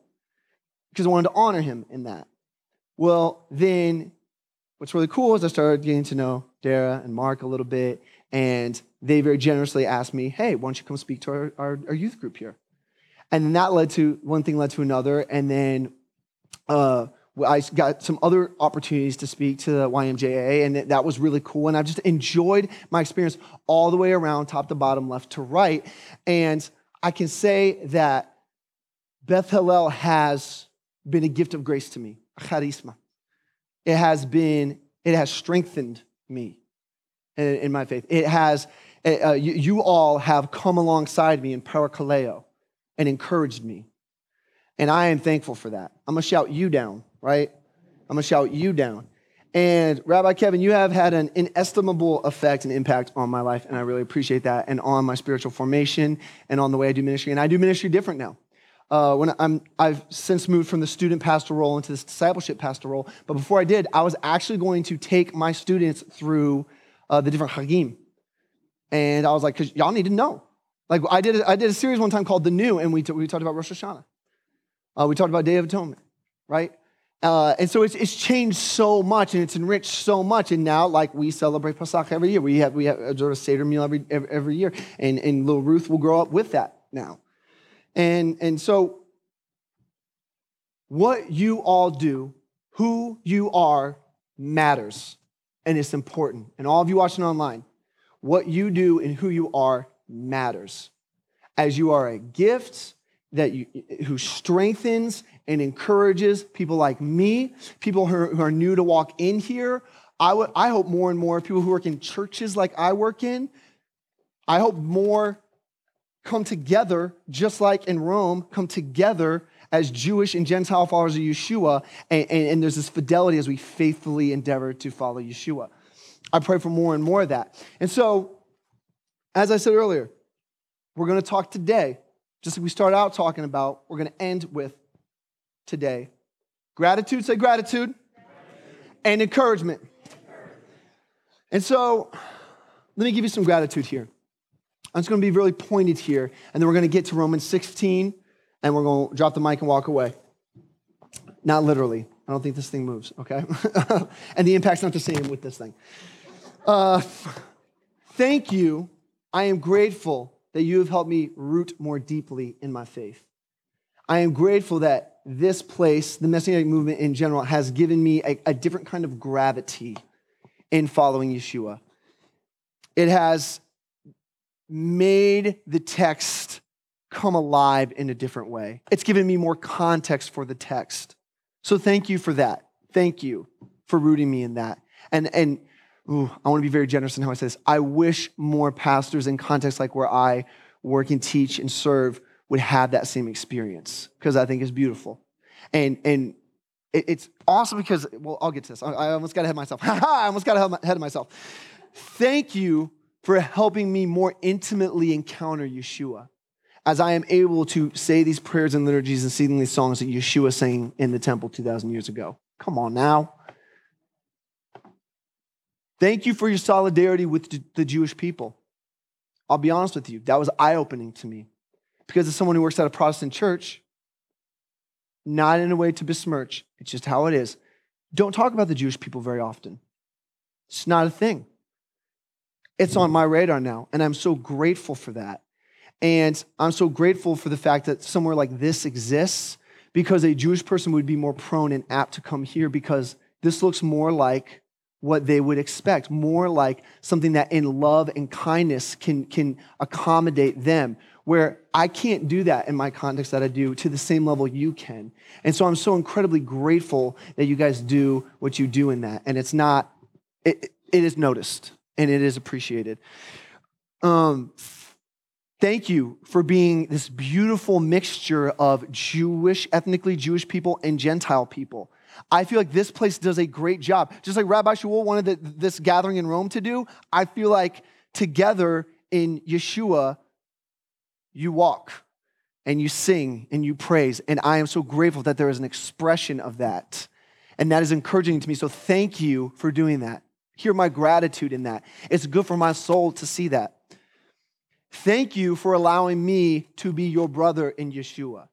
because I wanted to honor him in that. Well, then what's really cool is I started getting to know Dara and Mark a little bit, and they very generously asked me, hey, why don't you come speak to our, our, our youth group here? And then that led to one thing led to another, and then uh, I got some other opportunities to speak to the YMJA, and that was really cool. And I just enjoyed my experience all the way around, top to bottom, left to right. And I can say that Beth Hallel has been a gift of grace to me, charisma. It has been, it has strengthened me in, in my faith. It has, uh, you, you, all have come alongside me in parakaleo and encouraged me. And I am thankful for that. I'm gonna shout you down right? I'm gonna shout you down. And Rabbi Kevin, you have had an inestimable effect and impact on my life, and I really appreciate that, and on my spiritual formation, and on the way I do ministry. And I do ministry different now. Uh, when I'm, I've since moved from the student pastor role into this discipleship pastor role, but before I did, I was actually going to take my students through uh, the different Hagim, and I was like, because y'all need to know. Like I did, I did a series one time called The New, and we, t- we talked about Rosh Hashanah. Uh, we talked about Day of Atonement, right? Uh, and so it's, it's changed so much and it's enriched so much. And now, like, we celebrate Pesach every year. We have, we have a sort of Seder meal every, every, every year. And, and little Ruth will grow up with that now. And, and so what you all do, who you are, matters. And it's important. And all of you watching online, what you do and who you are matters. As you are a gift that you, who strengthens and encourages people like me, people who are, new to walk in here. I, would, I hope more and more people who work in churches like I work in, I hope more come together, just like in Rome, come together as Jewish and Gentile followers of Yeshua, and, and, and, there's this fidelity as we faithfully endeavor to follow Yeshua. I pray for more and more of that. And so, as I said earlier, we're going to talk today, just like we start out talking about, we're going to end with today. Gratitude, say gratitude, gratitude. and encouragement. And so, let me give you some gratitude here. I'm just going to be really pointed here, and then we're going to get to Romans 16, and we're going to drop the mic and walk away. Not literally. I don't think this thing moves, okay? and the impact's not the same with this thing. Uh, thank you. I am grateful that you have helped me root more deeply in my faith. I am grateful that this place, the Messianic movement in general, has given me a, a different kind of gravity in following Yeshua. It has made the text come alive in a different way. It's given me more context for the text. So thank you for that. Thank you for rooting me in that. And and ooh, I want to be very generous in how I say this. I wish more pastors in contexts like where I work and teach and serve would have that same experience because I think it's beautiful. And and it, it's awesome because well, I'll get to this. I, I almost got ahead of myself. I almost got ahead of myself. Thank you for helping me more intimately encounter Yeshua as I am able to say these prayers and liturgies and sing these songs that Yeshua sang in the temple 2,000 years ago. Come on now. Thank you for your solidarity with the Jewish people. I'll be honest with you, that was eye opening to me. Because as someone who works at a Protestant church, not in a way to besmirch, it's just how it is. Don't talk about the Jewish people very often. It's not a thing. It's on my radar now, and I'm so grateful for that. And I'm so grateful for the fact that somewhere like this exists because a Jewish person would be more prone and apt to come here because this looks more like what they would expect, more like something that in love and kindness can, can accommodate them, where I can't do that in my context that I do to the same level you can. And so I'm so incredibly grateful that you guys do what you do in that. And it's not, it, it is noticed and it is appreciated. Um, thank you for being this beautiful mixture of Jewish, ethnically Jewish people and Gentile people. I feel like this place does a great job. Just like Rabbi Shaul wanted the, this gathering in Rome to do, I feel like together in Yeshua, you walk and you sing and you praise. And I am so grateful that there is an expression of that. And that is encouraging to me. So thank you for doing that. Hear my gratitude in that. It's good for my soul to see that. Thank you for allowing me to be your brother in Yeshua,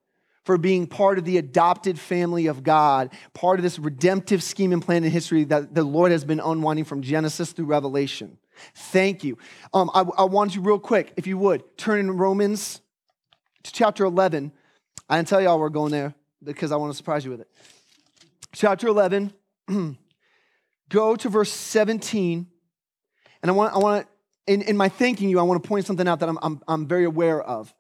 for being part of the adopted family of God, part of this redemptive scheme and plan in history that the Lord has been unwinding from Genesis through Revelation. Thank you. Um, I, I want you real quick, if you would, turn in Romans to chapter 11. I didn't tell y'all we're going there because I want to surprise you with it. Chapter 11. go to verse 17. And I want, I want to, in, in my thanking you, I want to point something out that I'm, I'm, I'm very aware of.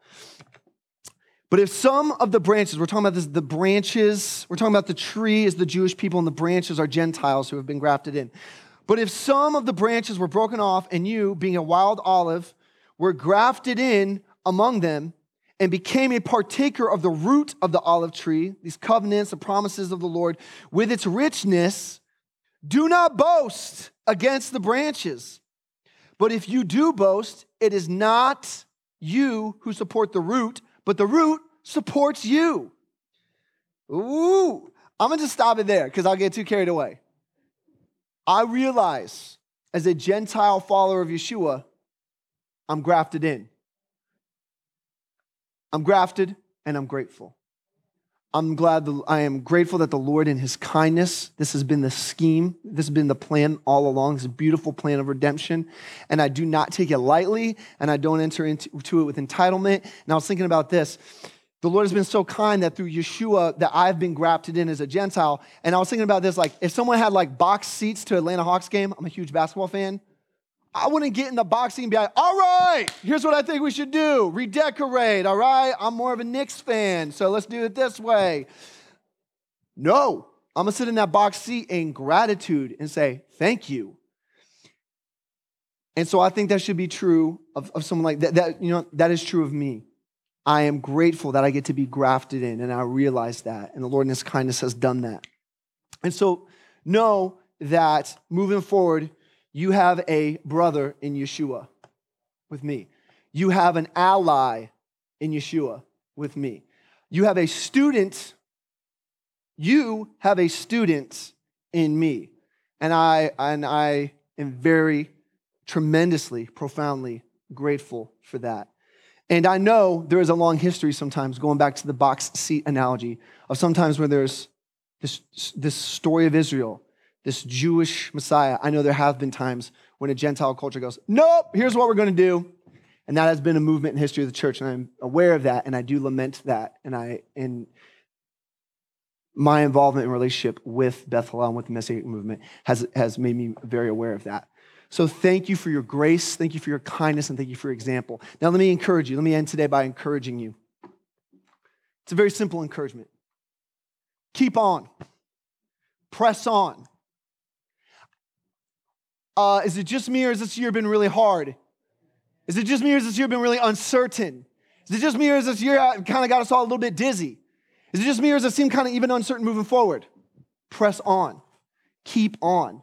But if some of the branches, we're talking about this, the branches, we're talking about the tree is the Jewish people and the branches are Gentiles who have been grafted in. But if some of the branches were broken off and you, being a wild olive, were grafted in among them and became a partaker of the root of the olive tree, these covenants, the promises of the Lord, with its richness, do not boast against the branches. But if you do boast, it is not you who support the root, but the root supports you. Ooh, I'm gonna just stop it there because I'll get too carried away. I realize as a Gentile follower of Yeshua, I'm grafted in. I'm grafted and I'm grateful. I'm glad, that, I am grateful that the Lord, in His kindness, this has been the scheme, this has been the plan all along, this beautiful plan of redemption. And I do not take it lightly, and I don't enter into it with entitlement. And I was thinking about this. The Lord has been so kind that through Yeshua that I've been grafted in as a Gentile. And I was thinking about this like if someone had like box seats to Atlanta Hawks game, I'm a huge basketball fan. I wouldn't get in the box seat and be like, all right, here's what I think we should do. Redecorate, all right? I'm more of a Knicks fan, so let's do it this way. No, I'm gonna sit in that box seat in gratitude and say, thank you. And so I think that should be true of, of someone like that, that. You know, that is true of me. I am grateful that I get to be grafted in, and I realize that. And the Lord in His kindness has done that. And so know that moving forward, you have a brother in Yeshua with me. You have an ally in Yeshua with me. You have a student. You have a student in me. And I, and I am very tremendously, profoundly grateful for that. And I know there is a long history sometimes, going back to the box seat analogy, of sometimes where there's this, this story of Israel, this Jewish Messiah. I know there have been times when a Gentile culture goes, nope, here's what we're going to do. And that has been a movement in history of the church, and I'm aware of that, and I do lament that. And I and my involvement in relationship with Beth Hallel and with the Messianic movement has, has made me very aware of that. So thank you for your grace, thank you for your kindness, and thank you for your example. Now, let me encourage you. Let me end today by encouraging you. It's a very simple encouragement. Keep on, press on. Uh, is it just me, or has this year been really hard? Is it just me, or has this year been really uncertain? Is it just me, or has this year kind of got us all a little bit dizzy? Is it just me, or does it seem kind of even uncertain moving forward? Press on, keep on.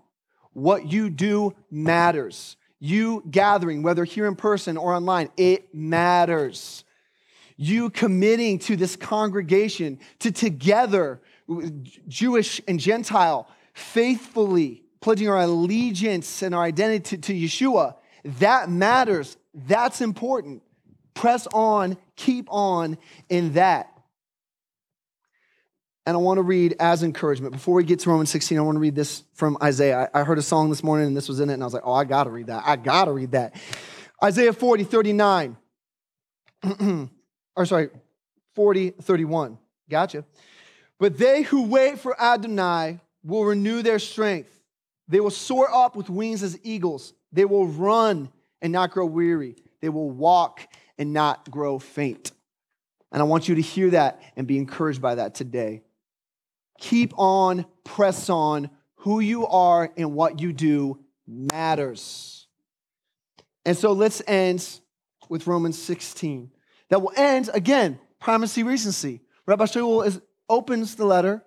What you do matters. You gathering, whether here in person or online, it matters. You committing to this congregation, to together, Jewish and Gentile, faithfully pledging our allegiance and our identity to, to Yeshua, that matters. That's important. Press on, keep on in that and I want to read as encouragement. Before we get to Romans 16, I want to read this from Isaiah. I heard a song this morning and this was in it, and I was like, oh, I got to read that. I got to read that. Isaiah 40, 39. or sorry, 40, 31. Gotcha. But they who wait for Adonai will renew their strength. They will soar up with wings as eagles. They will run and not grow weary. They will walk and not grow faint. And I want you to hear that and be encouraged by that today. Keep on, press on. Who you are and what you do matters. And so let's end with Romans 16. That will end, again, primacy, recency. Rabbi Shaul is, opens the letter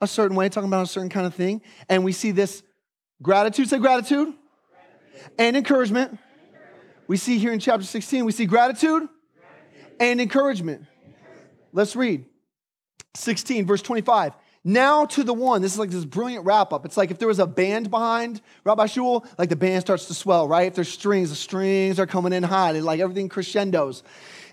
a certain way, talking about a certain kind of thing. And we see this gratitude, say gratitude, and encouragement. We see here in chapter 16, we see gratitude and encouragement. Let's read 16, verse 25. Now to the one. This is like this brilliant wrap up. It's like if there was a band behind Rabbi Shaul, like the band starts to swell, right? If there's strings, the strings are coming in high, like everything crescendos.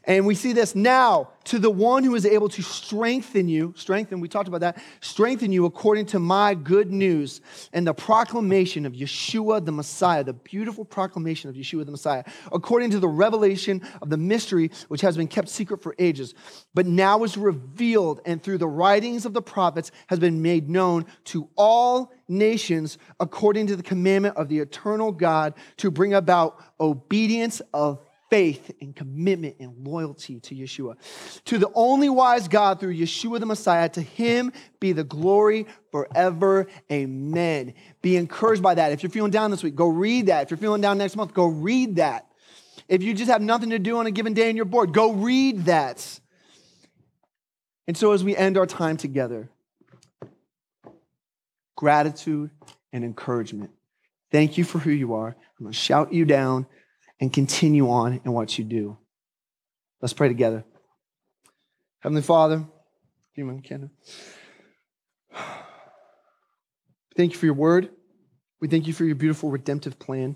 And we see this now to the one who is able to strengthen you, strengthen, we talked about that, strengthen you according to my good news and the proclamation of Yeshua the Messiah, the beautiful proclamation of Yeshua the Messiah, according to the revelation of the mystery which has been kept secret for ages, but now is revealed and through the writings of the prophets has been made known to all nations according to the commandment of the eternal God to bring about obedience of faith and commitment and loyalty to Yeshua. To the only wise God through Yeshua the Messiah, to him be the glory forever. Amen. Be encouraged by that. If you're feeling down this week, go read that. If you're feeling down next month, go read that. If you just have nothing to do on a given day and you're bored, go read that. And so as we end our time together, gratitude and encouragement. Thank you for who you are. I'm going to shout you down and continue on in what you do. Let's pray together. Heavenly Father, human Canada. Thank you for your word. We thank you for your beautiful redemptive plan.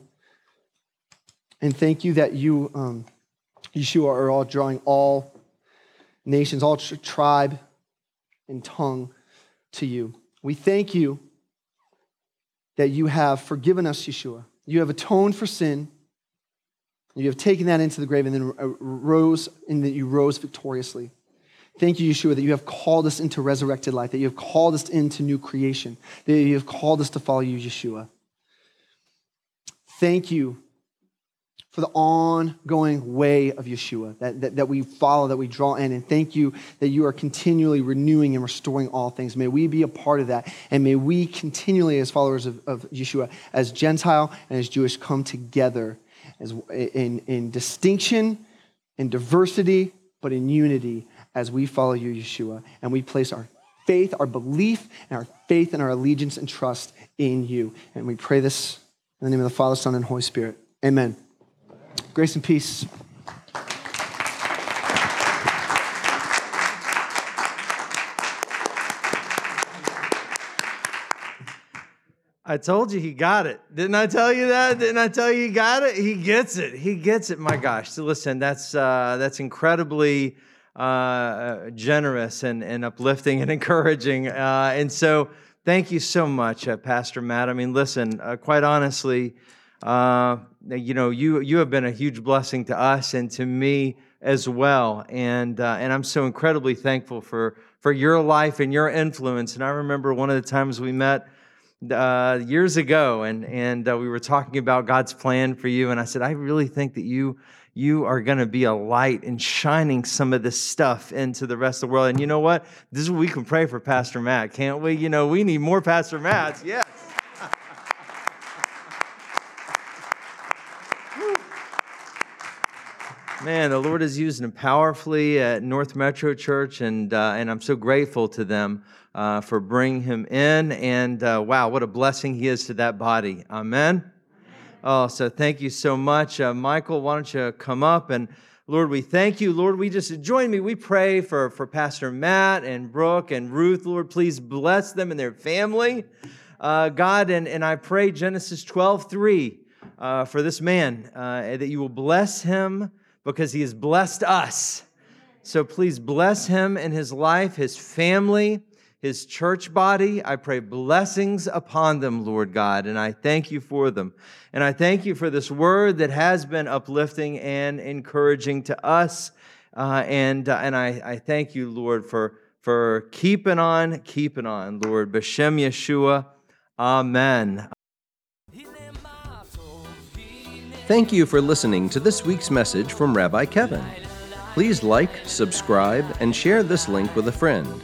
And thank you that you, um, Yeshua, are all drawing all nations, all tribe and tongue to you. We thank you that you have forgiven us, Yeshua. You have atoned for sin you have taken that into the grave and then uh, rose, and that you rose victoriously. Thank you, Yeshua, that you have called us into resurrected life, that you have called us into new creation, that you have called us to follow you, Yeshua. Thank you for the ongoing way of Yeshua that, that, that, we follow, that we draw in. And thank you that you are continually renewing and restoring all things. May we be a part of that. And may we continually, as followers of, of Yeshua, as Gentile and as Jewish, come together as, in, in distinction, in diversity, but in unity as we follow you, Yeshua. And we place our faith, our belief, and our faith and our allegiance and trust in you. And we pray this in the name of the Father, Son, and Holy Spirit. Amen. Grace and peace. I told you he got it. Didn't I tell you that? Didn't I tell you he got it? He gets it. He gets it. My gosh. So listen, that's uh, that's incredibly uh, generous and, and uplifting and encouraging. Uh, and so thank you so much, uh, Pastor Matt. I mean, listen, uh, quite honestly, uh, you know, you you have been a huge blessing to us and to me as well. And and I'm so incredibly thankful for for your life and your influence. And I remember one of the times we met uh, years ago, and and uh, we were talking about God's plan for you. And I said, I really think that you you are going to be a light and shining some of this stuff into the rest of the world. And you know what? This is what we can pray for Pastor Matt, can't we? You know, we need more Pastor Matts. Yes. Man, the Lord is using him powerfully at North Metro Church, and, uh, and I'm so grateful to them uh, for bringing him in. And uh, wow, what a blessing he is to that body. Amen. Oh, so thank you so much. Uh, Michael, why don't you come up? And Lord, we thank you. Lord, we just join me. We pray for, for Pastor Matt and Brooke and Ruth. Lord, please bless them and their family. Uh, God, and, and I pray Genesis 12 3 uh, for this man, that you will bless him because he has blessed us. So please bless him and his life, his family, his church body. I pray blessings upon them, Lord God, and I thank you for them. And I thank you for this word that has been uplifting and encouraging to us. Uh, and uh, and I, I thank you, Lord, for, for keeping on, keeping on, Lord. B'Shem Yeshua. Amen. Thank you for listening to this week's message from Rabbi Kevin. Please like, subscribe, and share this link with a friend.